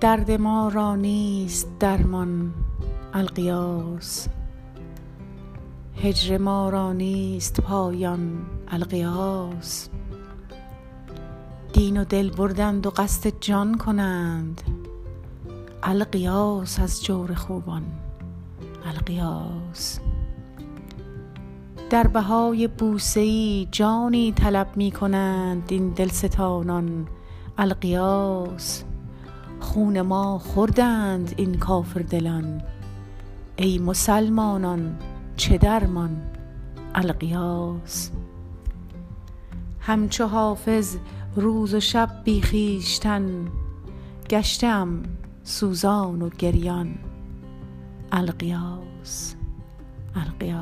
درد ما را نیست درمان الغیاث. هجر ما را نیست پایان الغیاث. دین و دل بردند و قصد جان کنند. الغیاث از جور خوبان الغیاث. در بهای بوسه جانی طلب می کنند این دلستانان الغیاث. خون ما خوردند این کافردلان. ای مسلمانان چه درمان؟ الغیاث همچو حافظ روز و شب بی خویشتن گشته ام سوزان و گریان. الغیاث الغیاث